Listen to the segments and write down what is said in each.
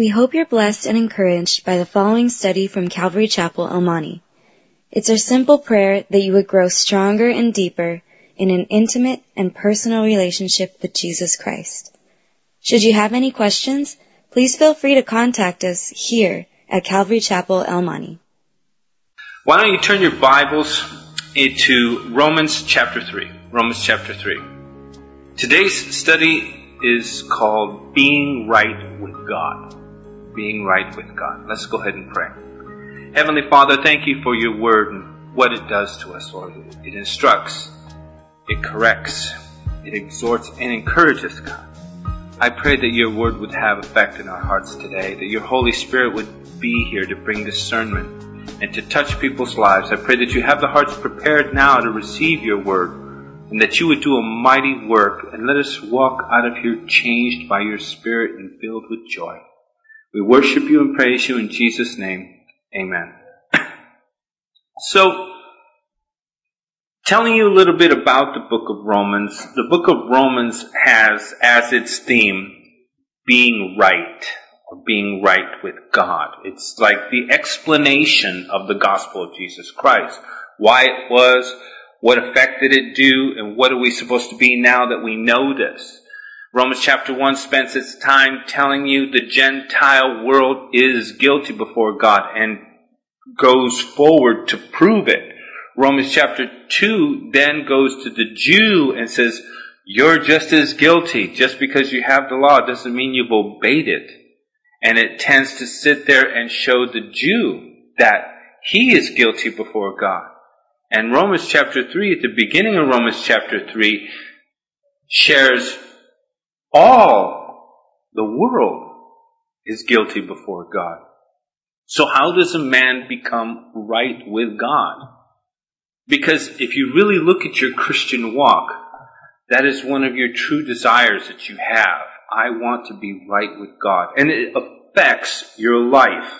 We hope you're blessed and encouraged by the following study from Calvary Chapel, El Monte. It's our simple prayer that you would grow stronger and deeper in an intimate and personal relationship with Jesus Christ. Should you have any questions, please feel free to contact us here at Calvary Chapel, El Monte. Why don't you turn your Bibles into Romans chapter 3. Romans chapter 3. Today's study is called Being Right with God. Being Right with God. Let's go ahead and pray. Heavenly Father, thank you for your word and what it does to us, Lord. It instructs, it corrects, it exhorts, and encourages, God. I pray that your word would have effect in our hearts today, that your Holy Spirit would be here to bring discernment and to touch people's lives. I pray that you have the hearts prepared now to receive your word and that you would do a mighty work and let us walk out of here changed by your Spirit and filled with joy. We worship you and praise you in Jesus' name. Amen. So, telling you a little bit about the book of Romans, the book of Romans has as its theme being right or being right with God. It's like the explanation of the gospel of Jesus Christ. Why it was, what effect did it do? And what are we supposed to be now that we know this? Romans chapter 1 spends its time telling you the Gentile world is guilty before God and goes forward to prove it. Romans chapter 2 then goes to the Jew and says, you're just as guilty. Just because you have the law doesn't mean you've obeyed it. And it tends to sit there and show the Jew that he is guilty before God. And Romans chapter 3, at the beginning of Romans chapter 3, shares all the world is guilty before God. So how does a man become right with God? Because if you really look at your Christian walk, that is one of your true desires that you have. I want to be right with God. And it affects your life.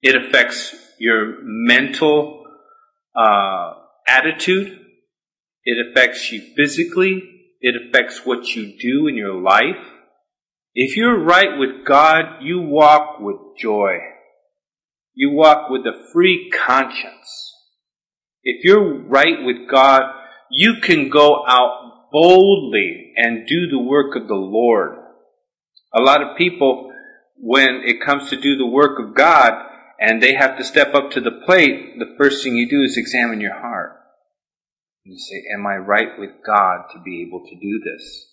It affects your mental uh, attitude. It affects you physically. It affects what you do in your life. If you're right with God, you walk with joy. You walk with a free conscience. If you're right with God, you can go out boldly and do the work of the Lord. A lot of people, when it comes to do the work of God, and they have to step up to the plate, the first thing you do is examine your heart. You say, am I right with God to be able to do this?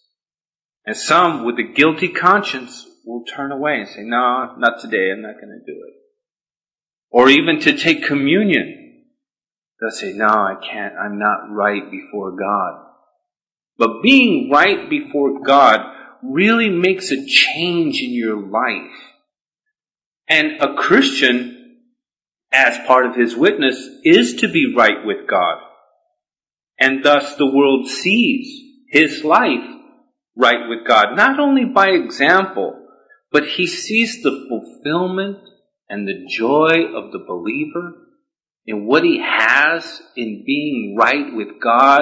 And some with a guilty conscience will turn away and say, no, not today, I'm not going to do it. Or even to take communion. They'll say, no, I can't, I'm not right before God. But being right before God really makes a change in your life. And a Christian as part of his witness is to be right with God. And thus the world sees his life right with God, not only by example, but he sees the fulfillment and the joy of the believer in what he has in being right with God.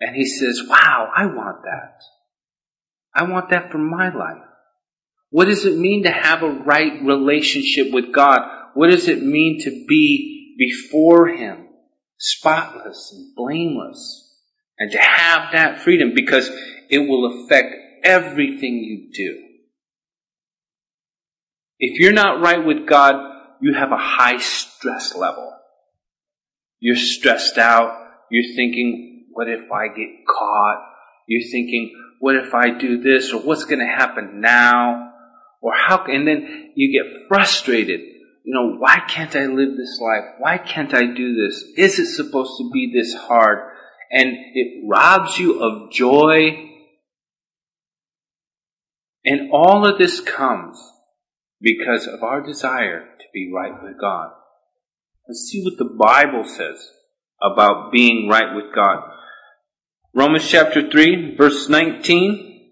And he says, wow, I want that. I want that for my life. What does it mean to have a right relationship with God? What does it mean to be before Him, spotless and blameless, and to have that freedom because it will affect everything you do. If you're not right with God, you have a high stress level. You're stressed out. You're thinking, what if I get caught? You're thinking, what if I do this? Or what's going to happen now? Or how, and then you get frustrated you know, why can't I live this life? Why can't I do this? Is it supposed to be this hard? And it robs you of joy. And all of this comes because of our desire to be right with God. Let's see what the Bible says about being right with God. Romans chapter 3 verse 19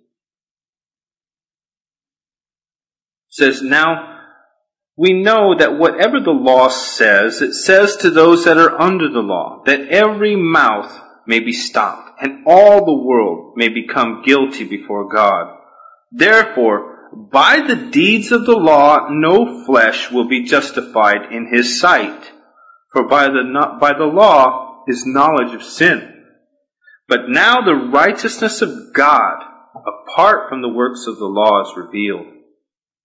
says, Now we know that whatever the law says, it says to those that are under the law, that every mouth may be stopped, and all the world may become guilty before God. Therefore, by the deeds of the law no flesh will be justified in his sight, for by the, by the law is knowledge of sin. But now the righteousness of God, apart from the works of the law, is revealed,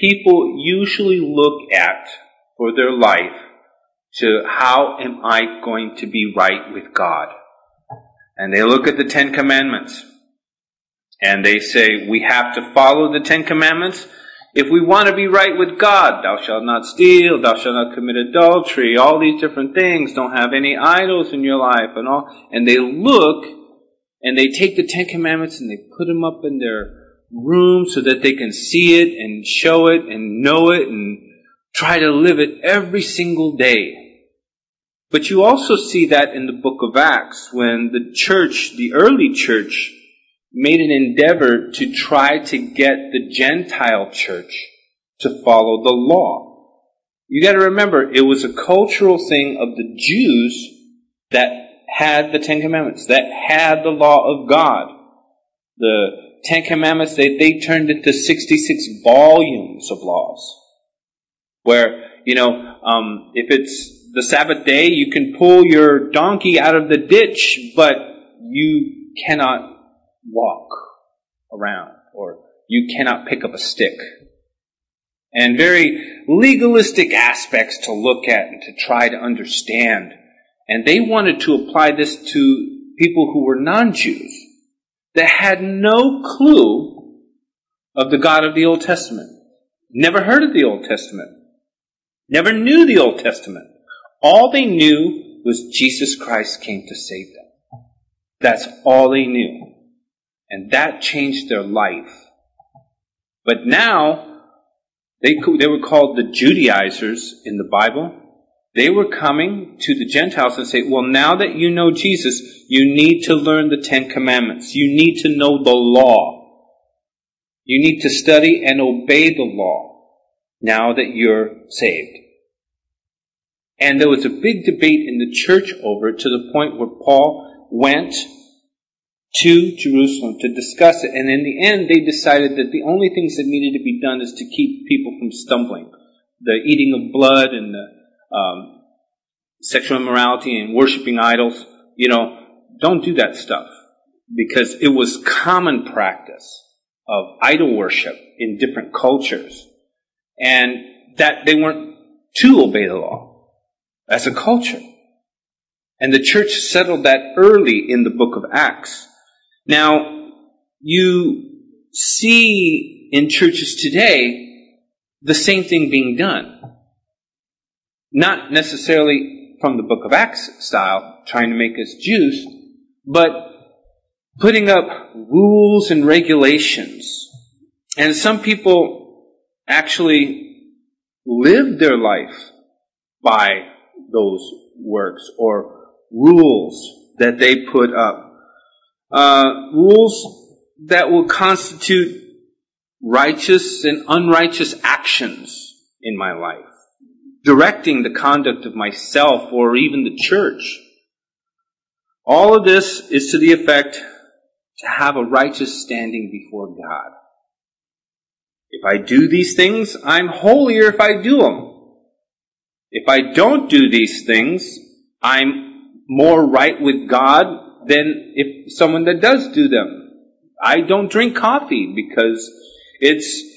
people usually look at for their life to how am I going to be right with God? And they look at the Ten Commandments and they say we have to follow the Ten Commandments if we want to be right with God. Thou shalt not steal, thou shalt not commit adultery, all these different things, don't have any idols in your life and all. And they look and they take the Ten Commandments and they put them up in their room so that they can see it and show it and know it and try to live it every single day. But you also see that in the book of Acts when the church, the early church, made an endeavor to try to get the Gentile church to follow the law. You gotta remember, it was a cultural thing of the Jews that had the Ten Commandments, that had the law of God. The Ten Commandments, they, they turned into 66 volumes of laws. Where, you know, um, if it's the Sabbath day, you can pull your donkey out of the ditch, but you cannot walk around, or you cannot pick up a stick. And very legalistic aspects to look at and to try to understand and they wanted to apply this to people who were non-Jews that had no clue of the God of the Old Testament. Never heard of the Old Testament. Never knew the Old Testament. All they knew was Jesus Christ came to save them. That's all they knew. And that changed their life. But now, they, they were called the Judaizers in the Bible. They were coming to the Gentiles and say, well, now that you know Jesus, you need to learn the Ten Commandments. You need to know the law. You need to study and obey the law now that you're saved. And there was a big debate in the church over it to the point where Paul went to Jerusalem to discuss it. And in the end, they decided that the only things that needed to be done is to keep people from stumbling. The eating of blood and the um, sexual immorality and worshiping idols, you know, don't do that stuff because it was common practice of idol worship in different cultures and that they weren't to obey the law as a culture. And the church settled that early in the book of Acts. Now, you see in churches today the same thing being done. Not necessarily from the book of Acts style, trying to make us Jews, but putting up rules and regulations. And some people actually live their life by those works or rules that they put up. Uh, rules that will constitute righteous and unrighteous actions in my life directing the conduct of myself or even the church. All of this is to the effect to have a righteous standing before God. If I do these things, I'm holier if I do them. If I don't do these things, I'm more right with God than if someone that does do them. I don't drink coffee because it's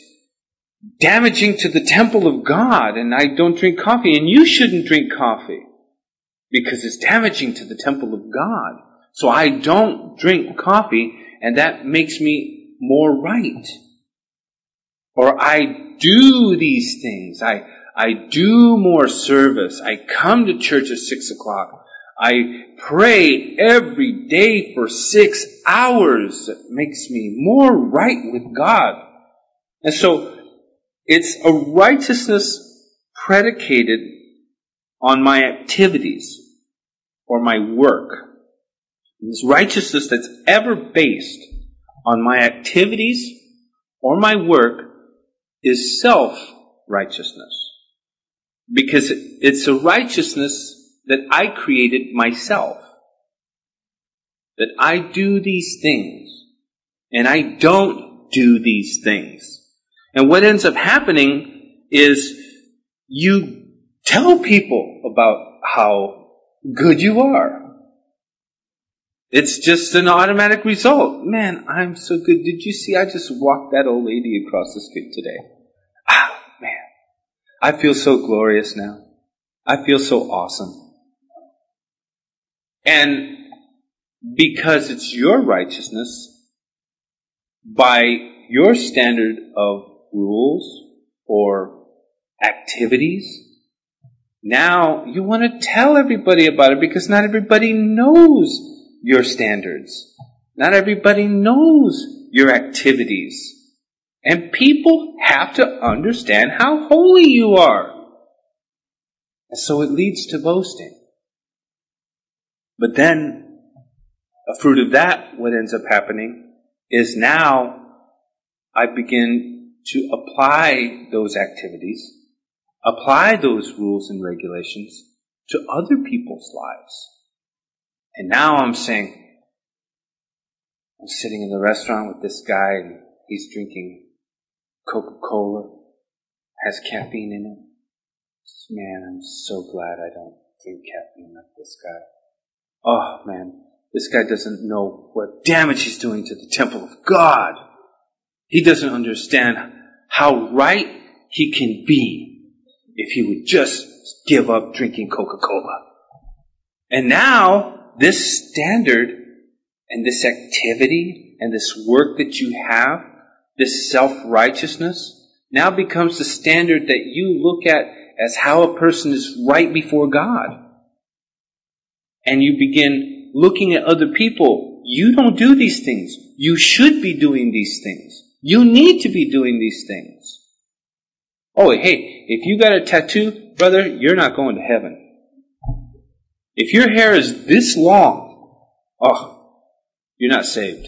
damaging to the temple of God and I don't drink coffee and you shouldn't drink coffee because it's damaging to the temple of God. So I don't drink coffee and that makes me more right. Or I do these things. I, I do more service. I come to church at six o'clock. I pray every day for six hours. That makes me more right with God. And so It's a righteousness predicated on my activities or my work. This righteousness that's ever based on my activities or my work is self righteousness. Because it's a righteousness that I created myself. That I do these things and I don't do these things. And what ends up happening is you tell people about how good you are. It's just an automatic result. Man, I'm so good. Did you see I just walked that old lady across the street today? Ah, man. I feel so glorious now. I feel so awesome. And because it's your righteousness, by your standard of rules or activities, now you want to tell everybody about it because not everybody knows your standards. Not everybody knows your activities. And people have to understand how holy you are. And so it leads to boasting. But then, a fruit of that, what ends up happening, is now I begin to apply those activities, apply those rules and regulations to other people's lives. And now I'm saying, I'm sitting in the restaurant with this guy and he's drinking Coca-Cola, has caffeine in it. Man, I'm so glad I don't drink caffeine like this guy. Oh man, this guy doesn't know what damage he's doing to the temple of God. He doesn't understand how right he can be if he would just give up drinking Coca-Cola. And now, this standard and this activity and this work that you have, this self-righteousness, now becomes the standard that you look at as how a person is right before God and you begin looking at other people, you don't do these things. You should be doing these things. You need to be doing these things. Oh, hey, if you got a tattoo, brother, you're not going to heaven. If your hair is this long, oh, you're not saved.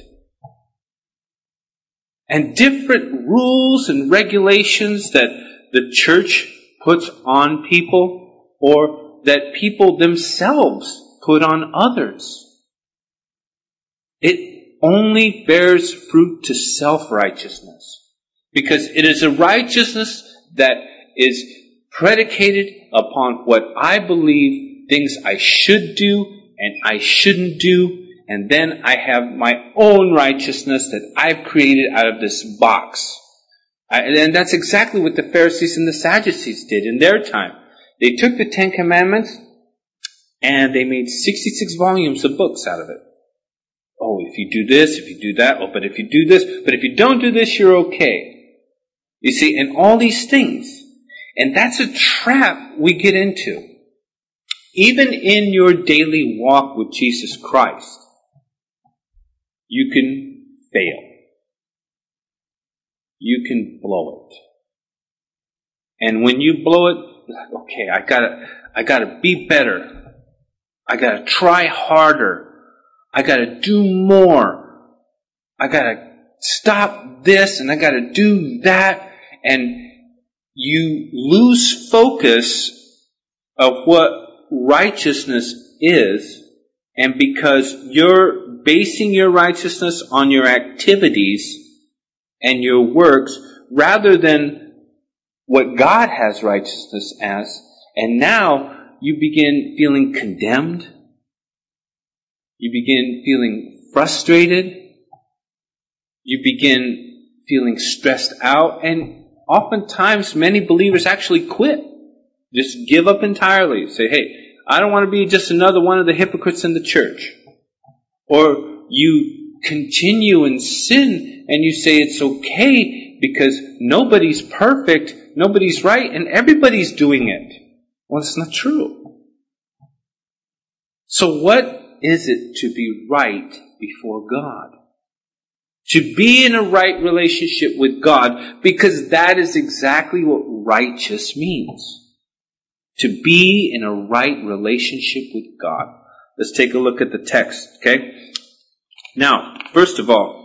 And different rules and regulations that the church puts on people or that people themselves put on others. It only bears fruit to self-righteousness. Because it is a righteousness that is predicated upon what I believe things I should do and I shouldn't do, and then I have my own righteousness that I've created out of this box. and that's exactly what the Pharisees and the Sadducees did in their time. They took the Ten Commandments and they made 66 volumes of books out of it. Oh, if you do this, if you do that, oh, but if you do this, but if you don't do this, you're okay. You see, and all these things. And that's a trap we get into. Even in your daily walk with Jesus Christ, you can fail. You can blow it. And when you blow it, okay, I gotta, I gotta be better. I gotta try harder. I gotta do more. I gotta stop this and I gotta do that. And you lose focus of what righteousness is. And because you're basing your righteousness on your activities and your works rather than what God has righteousness as, and now you begin feeling condemned. You begin feeling frustrated. You begin feeling stressed out. And oftentimes many believers actually quit. Just give up entirely. Say, hey, I don't want to be just another one of the hypocrites in the church. Or you continue in sin and you say it's okay because nobody's perfect, nobody's right, and everybody's doing it. Well, it's not true. So what is it to be right before God? To be in a right relationship with God, because that is exactly what righteous means. To be in a right relationship with God. Let's take a look at the text, okay? Now, first of all,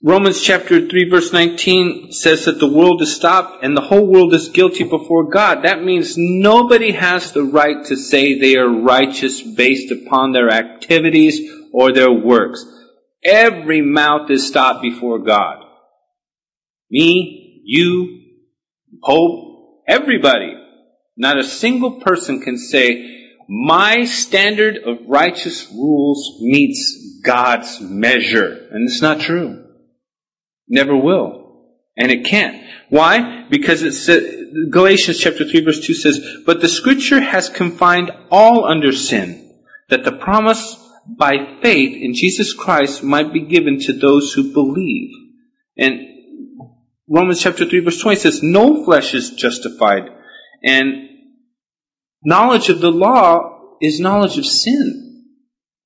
Romans chapter 3 verse 19 says that the world is stopped and the whole world is guilty before God. That means nobody has the right to say they are righteous based upon their activities or their works. Every mouth is stopped before God. Me, you, Pope, everybody. Not a single person can say, my standard of righteous rules meets God's measure. And it's not true. Never will. And it can't. Why? Because it says, Galatians chapter 3 verse 2 says, But the scripture has confined all under sin, that the promise by faith in Jesus Christ might be given to those who believe. And Romans chapter 3 verse 20 says, No flesh is justified. And knowledge of the law is knowledge of sin.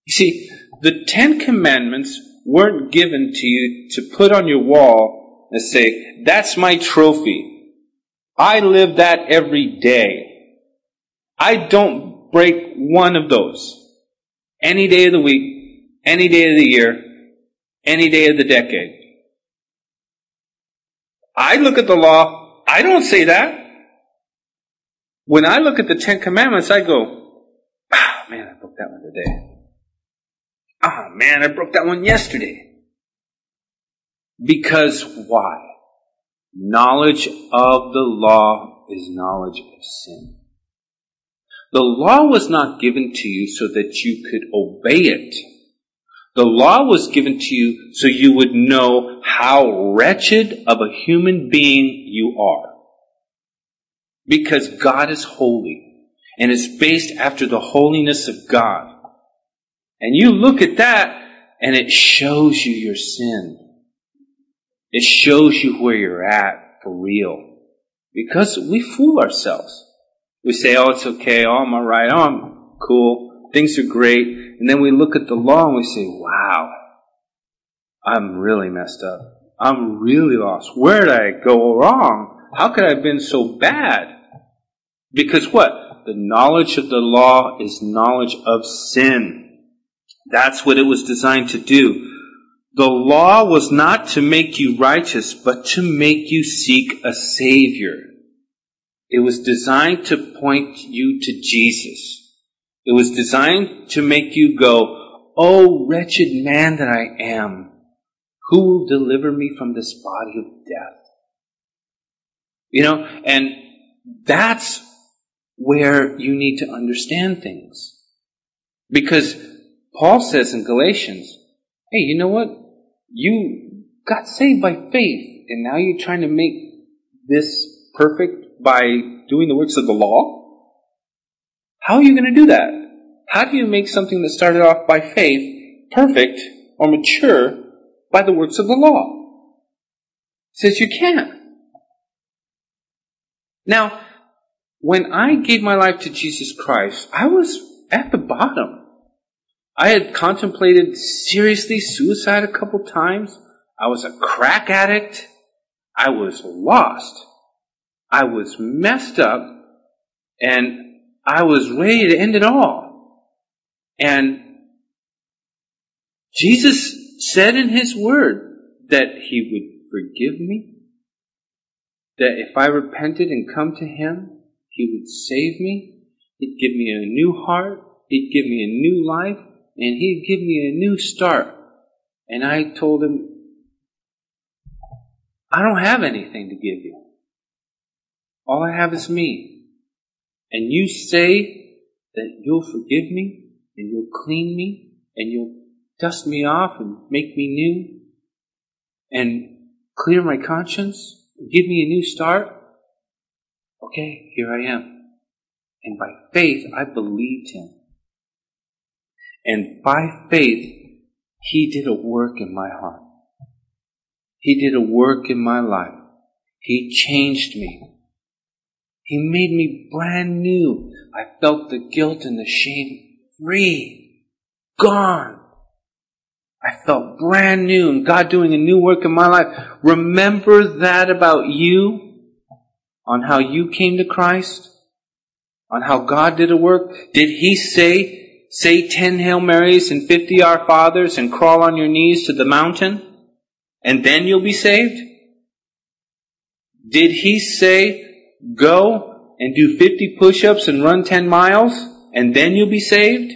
You see, the Ten Commandments weren't given to you to put on your wall and say, that's my trophy. I live that every day. I don't break one of those. Any day of the week, any day of the year, any day of the decade. I look at the law, I don't say that. When I look at the Ten Commandments, I go, ah, man, I broke that one today. Ah, oh, man, I broke that one yesterday. Because why? Knowledge of the law is knowledge of sin. The law was not given to you so that you could obey it. The law was given to you so you would know how wretched of a human being you are. Because God is holy and is based after the holiness of God. And you look at that and it shows you your sin. It shows you where you're at for real. Because we fool ourselves. We say, oh, it's okay. Oh, I'm alright. Oh, I'm cool. Things are great. And then we look at the law and we say, wow, I'm really messed up. I'm really lost. Where did I go wrong? How could I have been so bad? Because what? The knowledge of the law is knowledge of sin. That's what it was designed to do. The law was not to make you righteous, but to make you seek a Savior. It was designed to point you to Jesus. It was designed to make you go, Oh, wretched man that I am, who will deliver me from this body of death? You know, and that's where you need to understand things. Because Paul says in Galatians, hey, you know what? You got saved by faith, and now you're trying to make this perfect by doing the works of the law? How are you going to do that? How do you make something that started off by faith perfect or mature by the works of the law? He says you can't. Now, when I gave my life to Jesus Christ, I was at the bottom. I had contemplated seriously suicide a couple times. I was a crack addict. I was lost. I was messed up and I was ready to end it all. And Jesus said in His Word that He would forgive me, that if I repented and come to Him, He would save me, He'd give me a new heart, He'd give me a new life, and he'd give me a new start. And I told him, I don't have anything to give you. All I have is me. And you say that you'll forgive me and you'll clean me and you'll dust me off and make me new and clear my conscience and give me a new start. Okay, here I am. And by faith, I believed him. And by faith, He did a work in my heart. He did a work in my life. He changed me. He made me brand new. I felt the guilt and the shame free. Gone. I felt brand new and God doing a new work in my life. Remember that about you on how you came to Christ? On how God did a work? Did He say, say 10 Hail Marys and 50 Our Fathers and crawl on your knees to the mountain and then you'll be saved? Did He say, go and do 50 push-ups and run 10 miles and then you'll be saved?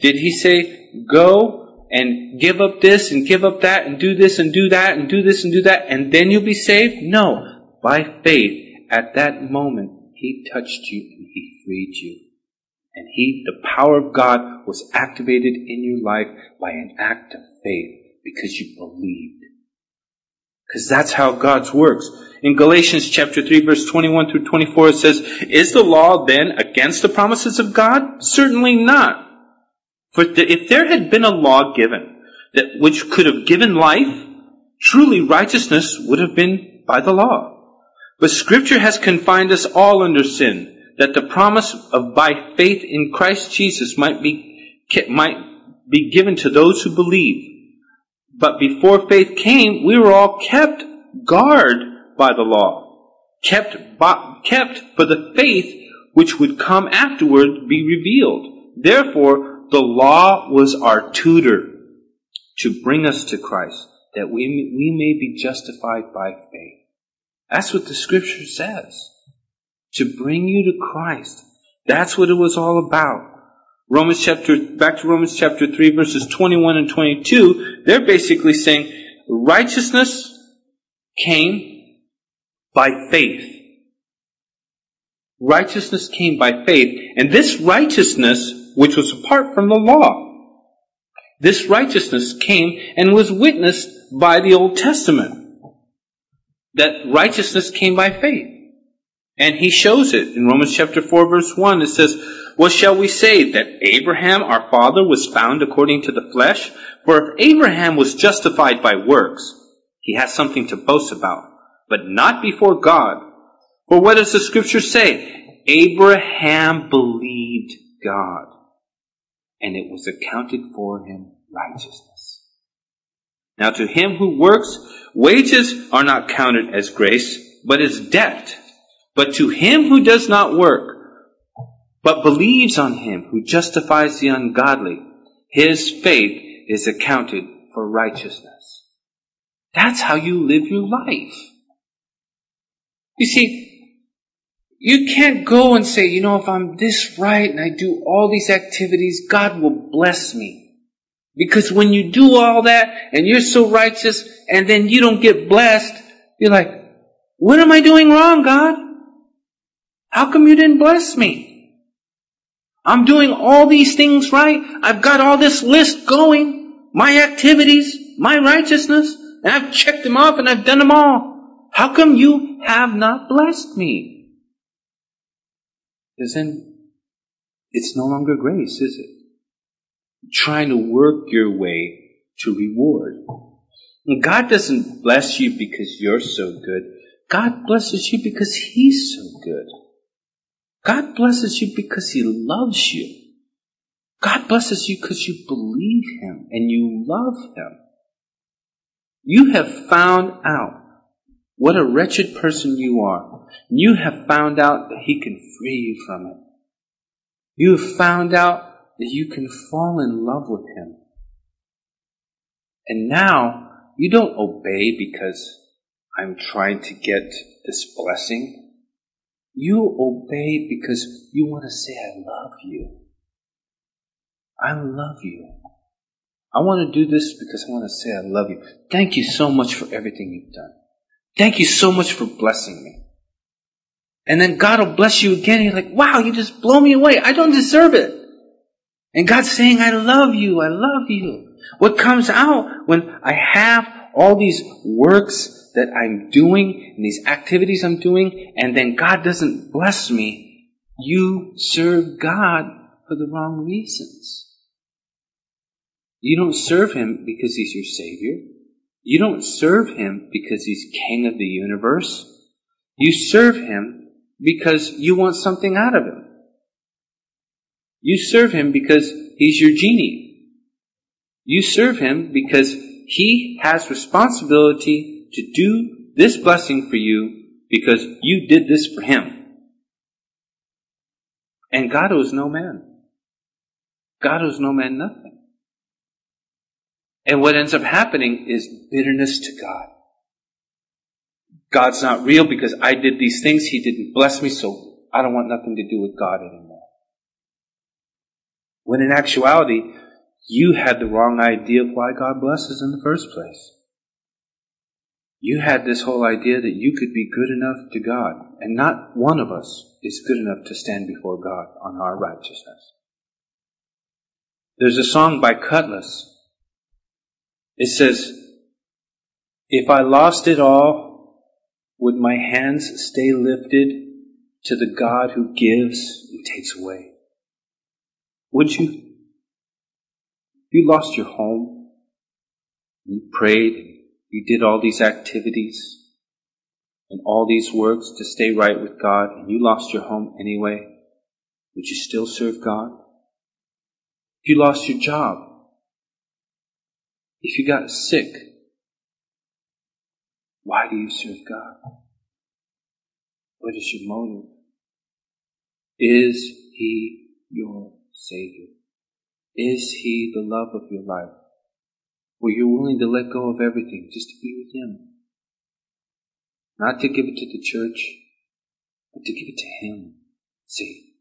Did He say, go and give up this and give up that and do this and do that and do this and do that and then you'll be saved? No. By faith, at that moment, He touched you and He freed you. And He, the power of God was activated in your life by an act of faith because you believed. Because that's how God's works. In Galatians chapter 3 verse 21 through 24 it says, Is the law then against the promises of God? Certainly not. For if there had been a law given that which could have given life, truly righteousness would have been by the law. But scripture has confined us all under sin, that the promise of by faith in Christ Jesus might be, might be given to those who believe. But before faith came, we were all kept guard by the law, kept, by, kept for the faith which would come afterward be revealed. Therefore, the law was our tutor to bring us to Christ, that we, we may be justified by faith. That's what the scripture says. To bring you to Christ. That's what it was all about. Romans chapter, back to Romans chapter 3 verses 21 and 22, they're basically saying righteousness came by faith. Righteousness came by faith, and this righteousness, which was apart from the law, this righteousness came and was witnessed by the Old Testament that righteousness came by faith. And he shows it in Romans chapter 4 verse 1. It says, What shall we say? That Abraham our father was found according to the flesh? For if Abraham was justified by works, he has something to boast about, but not before God. For what does the scripture say? Abraham believed God, and it was accounted for him righteousness. Now to him who works, wages are not counted as grace, but as debt. But to him who does not work, but believes on him who justifies the ungodly, his faith is accounted for righteousness. That's how you live your life. You see, you can't go and say, you know, if I'm this right and I do all these activities, God will bless me. Because when you do all that and you're so righteous and then you don't get blessed, you're like, what am I doing wrong, God? How come you didn't bless me? I'm doing all these things right. I've got all this list going. My activities, my righteousness, and I've checked them off and I've done them all. How come you have not blessed me? Because then it's no longer grace, is it? trying to work your way to reward. And God doesn't bless you because you're so good. God blesses you because He's so good. God blesses you because He loves you. God blesses you because you believe Him and you love Him. You have found out what a wretched person you are. You have found out that He can free you from it. You have found out that you can fall in love with Him. And now, you don't obey because I'm trying to get this blessing. You obey because you want to say, I love you. I love you. I want to do this because I want to say I love you. Thank you so much for everything you've done. Thank you so much for blessing me. And then God will bless you again. You're like, wow, you just blow me away. I don't deserve it. And God's saying, I love you, I love you. What comes out when I have all these works that I'm doing and these activities I'm doing, and then God doesn't bless me, you serve God for the wrong reasons. You don't serve Him because He's your Savior. You don't serve Him because He's King of the universe. You serve Him because you want something out of Him. You serve him because he's your genie. You serve Him because He has responsibility to do this blessing for you because you did this for Him. And God owes no man. God owes no man nothing. And what ends up happening is bitterness to God. God's not real because I did these things. He didn't bless me, so I don't want nothing to do with God anymore. When in actuality, you had the wrong idea of why God blesses in the first place. You had this whole idea that you could be good enough to God, and not one of us is good enough to stand before God on our righteousness. There's a song by Kutless. It says, If I lost it all, would my hands stay lifted to the God who gives and takes away? Would you? You lost your home. You prayed. You did all these activities and all these works to stay right with God, and you lost your home anyway. Would you still serve God? If you lost your job, if you got sick, why do you serve God? What is your motive? Is He your Savior? Is He the love of your life? Where you're willing to let go of everything just to be with Him? Not to give it to the church, but to give it to Him. See,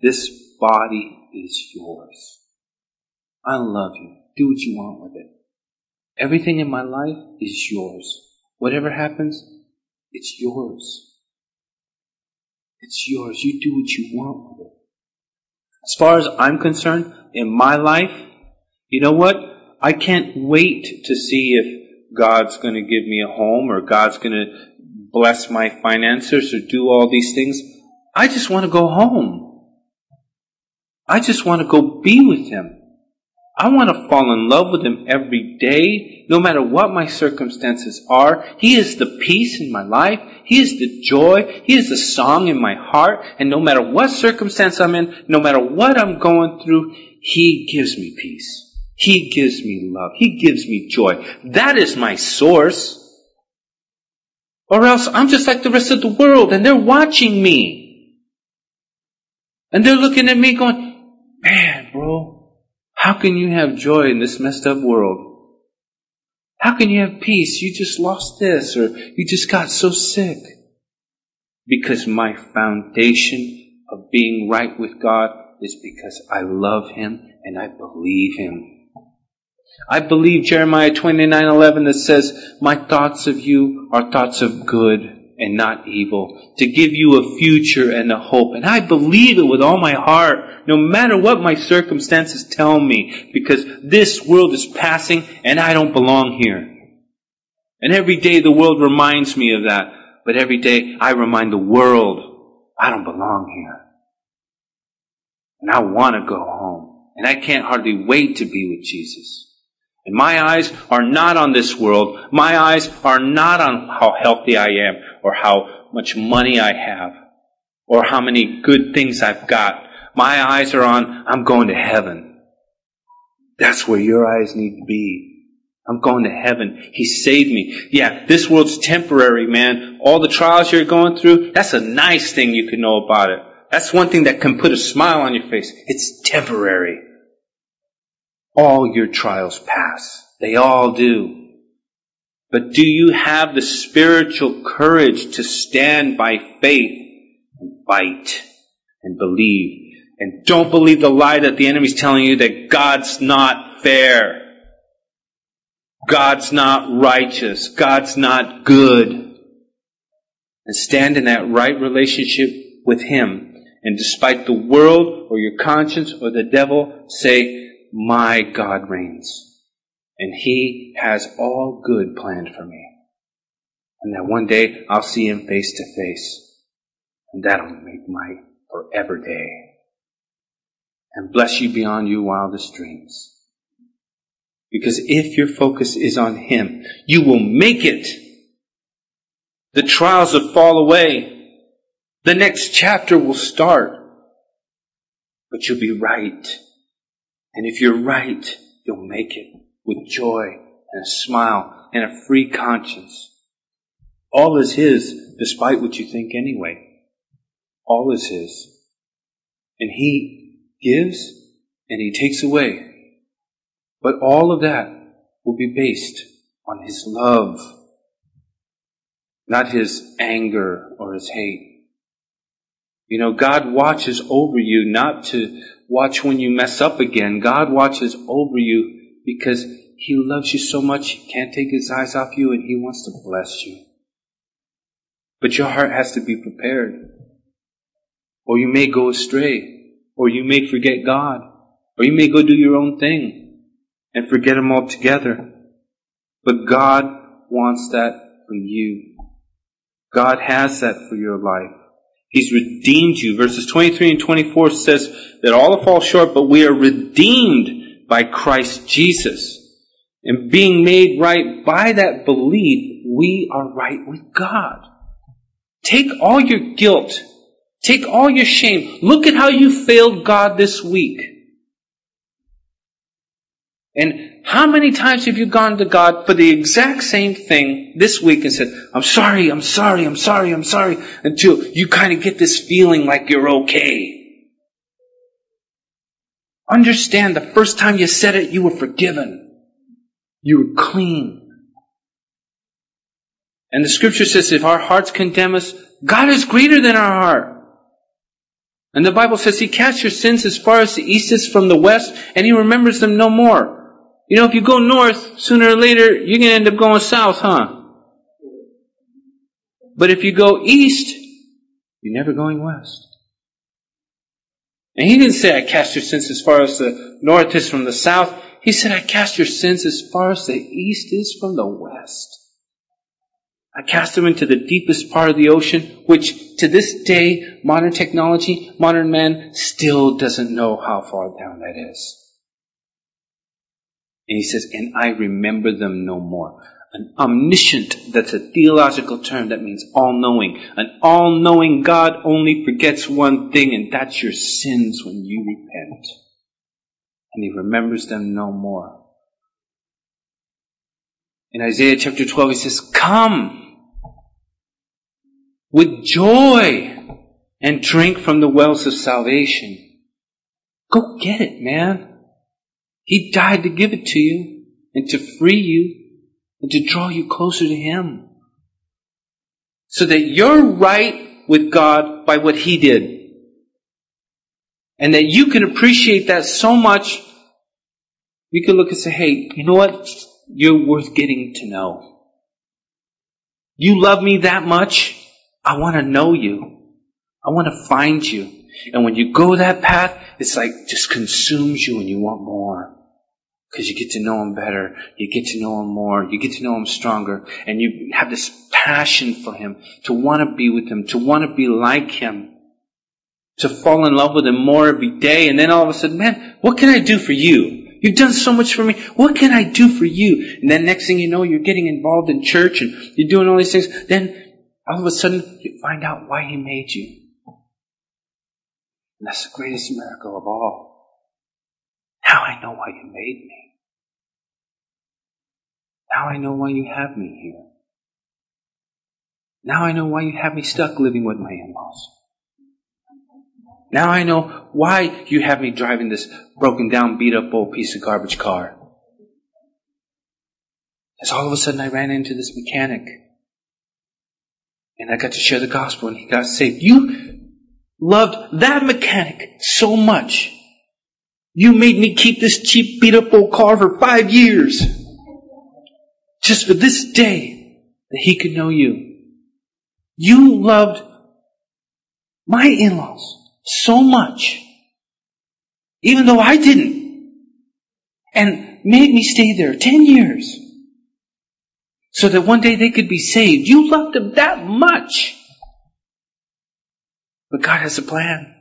this body is yours. I love you. Do what you want with it. Everything in my life is yours. Whatever happens, it's yours. It's yours. You do what you want with it. As far as I'm concerned, in my life, you know what? I can't wait to see if God's going to give me a home or God's going to bless my finances or do all these things. I just want to go home. I just want to go be with Him. I want to fall in love with Him every day, no matter what my circumstances are. He is the peace in my life. He is the joy. He is the song in my heart. And no matter what circumstance I'm in, no matter what I'm going through, He gives me peace. He gives me love. He gives me joy. That is my source. Or else I'm just like the rest of the world and they're watching me. And they're looking at me going, man, bro, how can you have joy in this messed up world? How can you have peace? You just lost this or you just got so sick. Because my foundation of being right with God is because I love Him and I believe Him. I believe Jeremiah 29:11 that says, "My thoughts of you are thoughts of good and not evil, to give you a future and a hope." And I believe it with all my heart, no matter what my circumstances tell me, because this world is passing and I don't belong here. And every day the world reminds me of that, but every day I remind the world I don't belong here. And I want to go home. And I can't hardly wait to be with Jesus. And my eyes are not on this world. My eyes are not on how healthy I am or how much money I have or how many good things I've got. My eyes are on, I'm going to heaven. That's where your eyes need to be. I'm going to heaven. He saved me. Yeah, this world's temporary, man. All the trials you're going through, that's a nice thing you can know about it. That's one thing that can put a smile on your face. It's temporary all your trials pass. They all do. But do you have the spiritual courage to stand by faith and fight and believe? And don't believe the lie that the enemy's telling you that God's not fair. God's not righteous. God's not good. And stand in that right relationship with Him. And despite the world or your conscience or the devil, say, my God reigns. And He has all good planned for me. And that one day I'll see Him face to face. And that'll make my forever day. And bless you beyond your wildest dreams. Because if your focus is on Him, you will make it. The trials will fall away. The next chapter will start. But you'll be right. And if you're right, you'll make it. with joy and a smile and a free conscience. All is His despite what you think anyway. All is His. And He gives and He takes away. But all of that will be based on His love, not His anger or His hate. You know, God watches over you not to watch when you mess up again. God watches over you because He loves you so much, He can't take His eyes off you and He wants to bless you. But your heart has to be prepared. Or you may go astray. Or you may forget God. Or you may go do your own thing and forget Him altogether. But God wants that for you. God has that for your life. He's redeemed you. Verses 23 and 24 says that all fall short, but we are redeemed by Christ Jesus. And being made right by that belief, we are right with God. Take all your guilt. Take all your shame. Look at how you failed God this week. And how many times have you gone to God for the exact same thing this week and said, I'm sorry, I'm sorry, I'm sorry, I'm sorry, until you kind of get this feeling like you're okay. Understand the first time you said it, you were forgiven. You were clean. And the scripture says if our hearts condemn us, God is greater than our heart. And the Bible says He casts your sins as far as the east is from the west, and He remembers them no more. You know, if you go north, sooner or later, you're going to end up going south, huh? But if you go east, you're never going west. And He didn't say, I cast your sins as far as the north is from the south. He said, I cast your sins as far as the east is from the west. I cast them into the deepest part of the ocean, which to this day, modern technology, modern man still doesn't know how far down that is. And he says, and I remember them no more. An omniscient, that's a theological term that means all-knowing. An all-knowing God only forgets one thing, and that's your sins when you repent. And he remembers them no more. In Isaiah chapter 12, he says, Come! with joy and drink from the wells of salvation. Go get it, man. He died to give it to you and to free you and to draw you closer to Him. So that you're right with God by what He did. And that you can appreciate that so much, you can look and say, hey, you know what? You're worth getting to know. You love me that much? I want to know you. I want to find you. And when you go that path, it's like just consumes you and you want more. Because you get to know him better. You get to know him more. You get to know him stronger. And you have this passion for him to want to be with him, to want to be like him, to fall in love with him more every day. And then all of a sudden, man, what can I do for you? You've done so much for me. What can I do for you? And then next thing you know, you're getting involved in church and you're doing all these things. Then all of a sudden you find out why He made you. And that's the greatest miracle of all. Now I know why you made me. Now I know why you have me here. Now I know why you have me stuck living with my in-laws. Now I know why you have me driving this broken down, beat up old piece of garbage car. As all of a sudden I ran into this mechanic and I got to share the gospel and he got saved. You loved that mechanic so much. You made me keep this cheap beat up old car for five years. Just for this day that he could know you. You loved my in-laws so much. Even though I didn't. And made me stay there ten years so that one day they could be saved. You loved them that much. But God has a plan.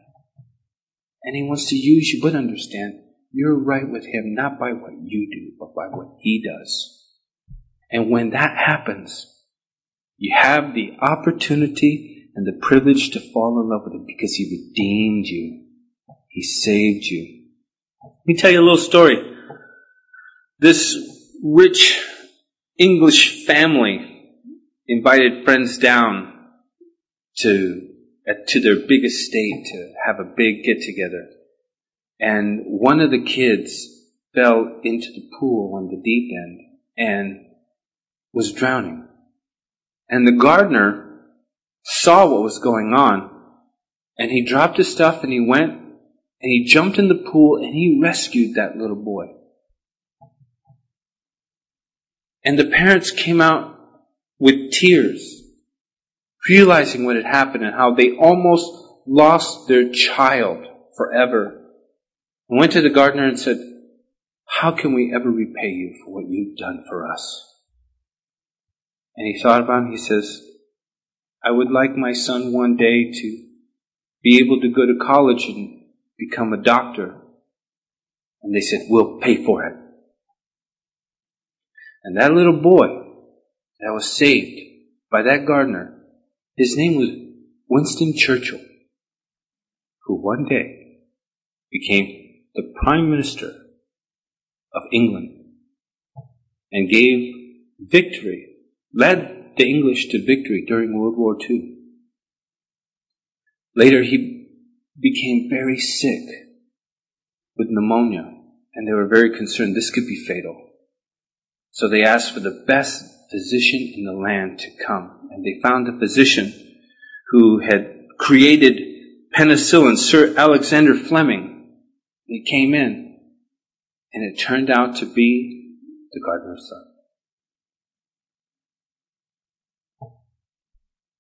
And He wants to use you, but understand, you're right with Him not by what you do, but by what He does. And when that happens, you have the opportunity and the privilege to fall in love with Him because He redeemed you. He saved you. Let me tell you a little story. This rich English family invited friends down to to their big estate to have a big get together. And one of the kids fell into the pool on the deep end and was drowning. And the gardener saw what was going on and he dropped his stuff and he went and he jumped in the pool and he rescued that little boy. And the parents came out with tears, realizing what had happened and how they almost lost their child forever. And went to the gardener and said, how can we ever repay you for what you've done for us? And he thought about it. He says, I would like my son one day to be able to go to college and become a doctor. And they said, we'll pay for it. And that little boy that was saved by that gardener, his name was Winston Churchill, who one day became the Prime Minister of England and gave victory, led the English to victory during World War II. Later he became very sick with pneumonia and they were very concerned this could be fatal. So they asked for the best physician in the land to come and they found a physician who had created penicillin, Sir Alexander Fleming. He came in and it turned out to be the gardener's son.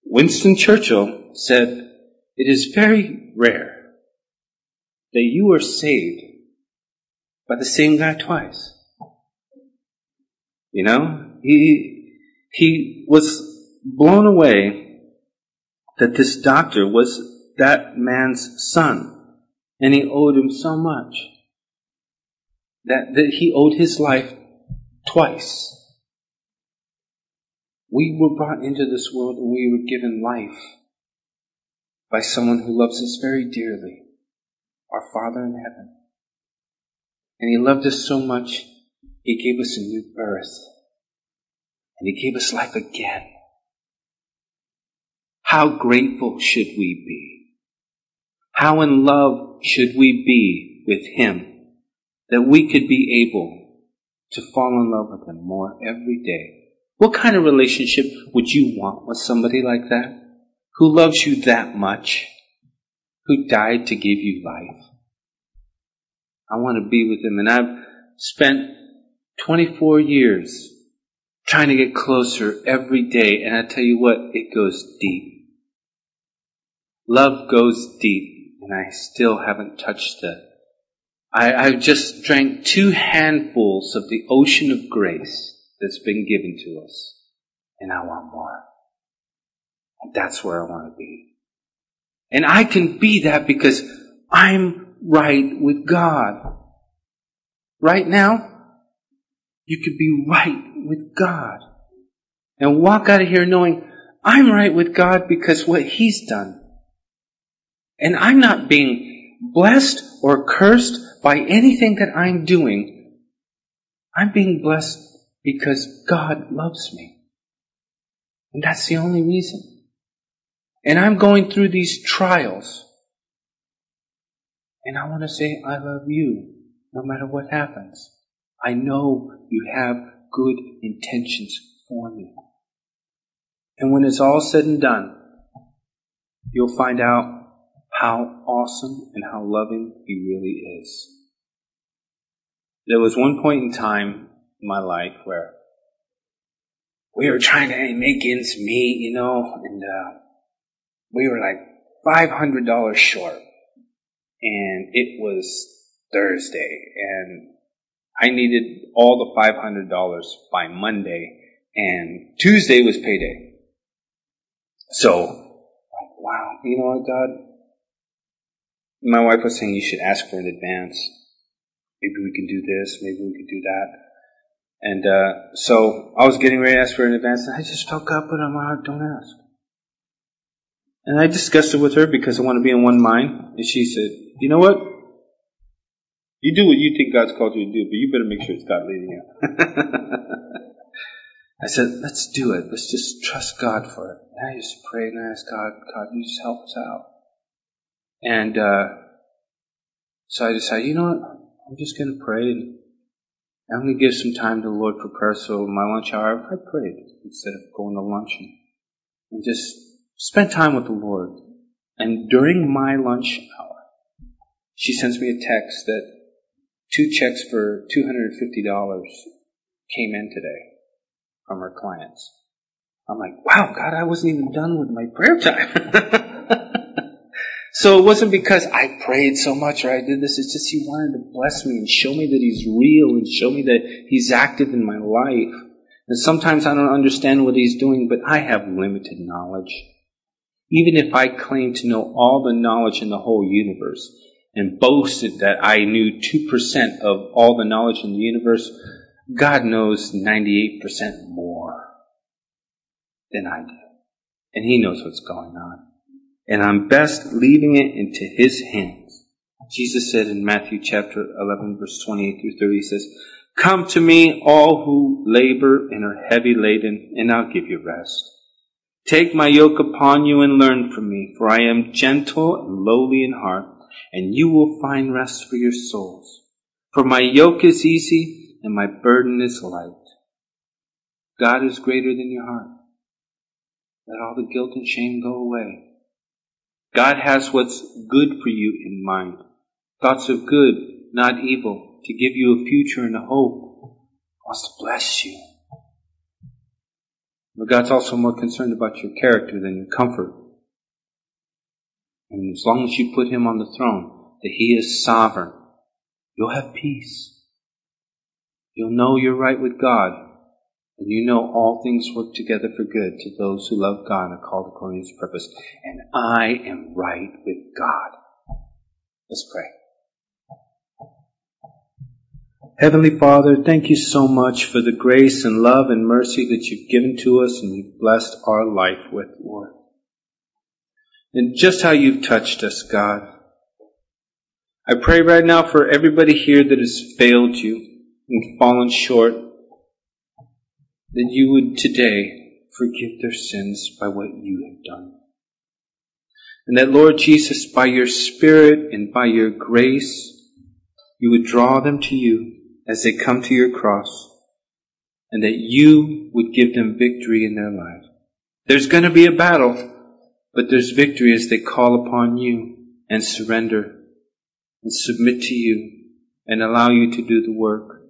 Winston Churchill said, it is very rare that you are saved by the same guy twice. You know, he, he was blown away that this doctor was that man's son and he owed him so much that, that he owed his life twice. We were brought into this world and we were given life by someone who loves us very dearly, our Father in heaven. And He loved us so much, He gave us a new birth. And He gave us life again. How grateful should we be? How in love should we be with Him that we could be able to fall in love with Him more every day? What kind of relationship would you want with somebody like that? who loves you that much, who died to give you life. I want to be with him. And I've spent 24 years trying to get closer every day. And I tell you what, it goes deep. Love goes deep. And I still haven't touched it. I, I've just drank two handfuls of the ocean of grace that's been given to us. And I want more. And that's where I want to be. And I can be that because I'm right with God. Right now, you could be right with God. And walk out of here knowing I'm right with God because what He's done. And I'm not being blessed or cursed by anything that I'm doing. I'm being blessed because God loves me. And that's the only reason. And I'm going through these trials. And I want to say, I love you no matter what happens. I know you have good intentions for me. And when it's all said and done, you'll find out how awesome and how loving He really is. There was one point in time in my life where we were trying to make ends meet, you know, and uh, we were like $500 short. And it was Thursday. And I needed all the $500 by Monday. And Tuesday was payday. So, like, wow, you know what, God? My wife was saying you should ask for an advance. Maybe we can do this, maybe we can do that. And uh, so I was getting ready to ask for an advance, and I just felt God put on my heart, don't ask. And I discussed it with her because I want to be in one mind. And she said, you know what? You do what you think God's called you to do, but you better make sure it's God leading you. I said, let's do it. Let's just trust God for it. And I just prayed and I asked God, God, you just help us out. And uh, so I decided, you know what? I'm just going to pray and I'm going to give some time to the Lord for prayer. So my lunch hour, I prayed instead of going to lunch and, and just spent time with the Lord. And during my lunch hour, she sends me a text that two checks for $250 came in today from our clients. I'm like, wow, God, I wasn't even done with my prayer time. So it wasn't because I prayed so much or I did this. It's just He wanted to bless me and show me that He's real and show me that He's active in my life. And sometimes I don't understand what He's doing, but I have limited knowledge. Even if I claim to know all the knowledge in the whole universe and boasted that I knew 2% of all the knowledge in the universe, God knows 98% more than I do. And He knows what's going on and I'm best leaving it into His hands. Jesus said in Matthew chapter 11 verse 28 through 30, He says, Come to me, all who labor and are heavy laden, and I'll give you rest. Take my yoke upon you and learn from me, for I am gentle and lowly in heart, and you will find rest for your souls. For my yoke is easy and my burden is light. God is greater than your heart. Let all the guilt and shame go away. God has what's good for you in mind. Thoughts of good, not evil, to give you a future and a hope. Wants to bless you. But God's also more concerned about your character than your comfort. And as long as you put Him on the throne, that He is sovereign, you'll have peace. You'll know you're right with God and you know all things work together for good to those who love God and are called according to his purpose. And I am right with God. Let's pray. Heavenly Father, thank you so much for the grace and love and mercy that you've given to us and you've blessed our life with, Lord. And just how you've touched us, God. I pray right now for everybody here that has failed you and fallen short that you would today forgive their sins by what you have done. And that Lord Jesus, by your Spirit and by your grace, you would draw them to you as they come to your cross, and that you would give them victory in their life. There's going to be a battle, but there's victory as they call upon you and surrender and submit to you and allow you to do the work.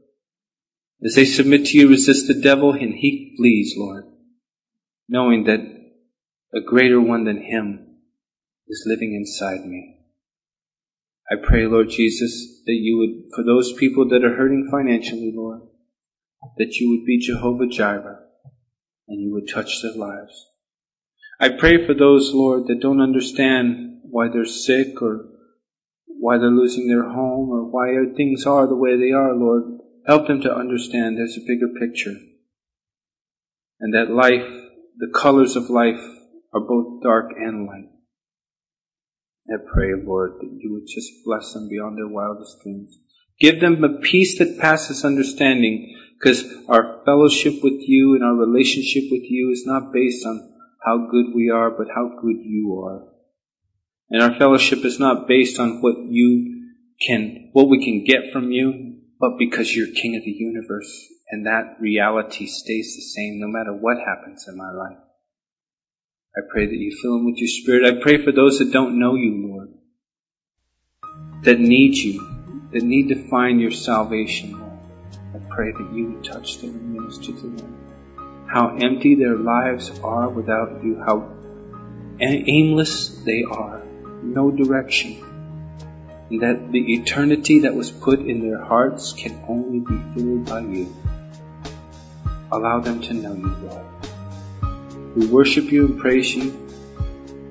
As they submit to you, resist the devil and he flees, Lord, knowing that a greater one than him is living inside me. I pray, Lord Jesus, that you would, for those people that are hurting financially, Lord, that you would be Jehovah Jireh and you would touch their lives. I pray for those, Lord, that don't understand why they're sick or why they're losing their home or why things are the way they are, Lord. Help them to understand there's a bigger picture. And that life, the colors of life are both dark and light. I pray, Lord, that you would just bless them beyond their wildest dreams. Give them a peace that passes understanding, because our fellowship with you and our relationship with you is not based on how good we are, but how good you are. And our fellowship is not based on what you can, what we can get from you, but because you're King of the universe, and that reality stays the same no matter what happens in my life. I pray that you fill them with your spirit. I pray for those that don't know you, Lord, that need you, that need to find your salvation, Lord. I pray that you would touch them and minister to them. How empty their lives are without you, how aimless they are, no direction that the eternity that was put in their hearts can only be filled by you. Allow them to know you, Lord. We worship you and praise you.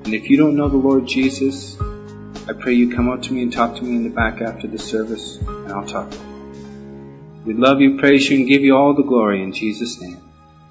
And if you don't know the Lord Jesus, I pray you come up to me and talk to me in the back after the service, and I'll talk. We love you, praise you, and give you all the glory in Jesus' name.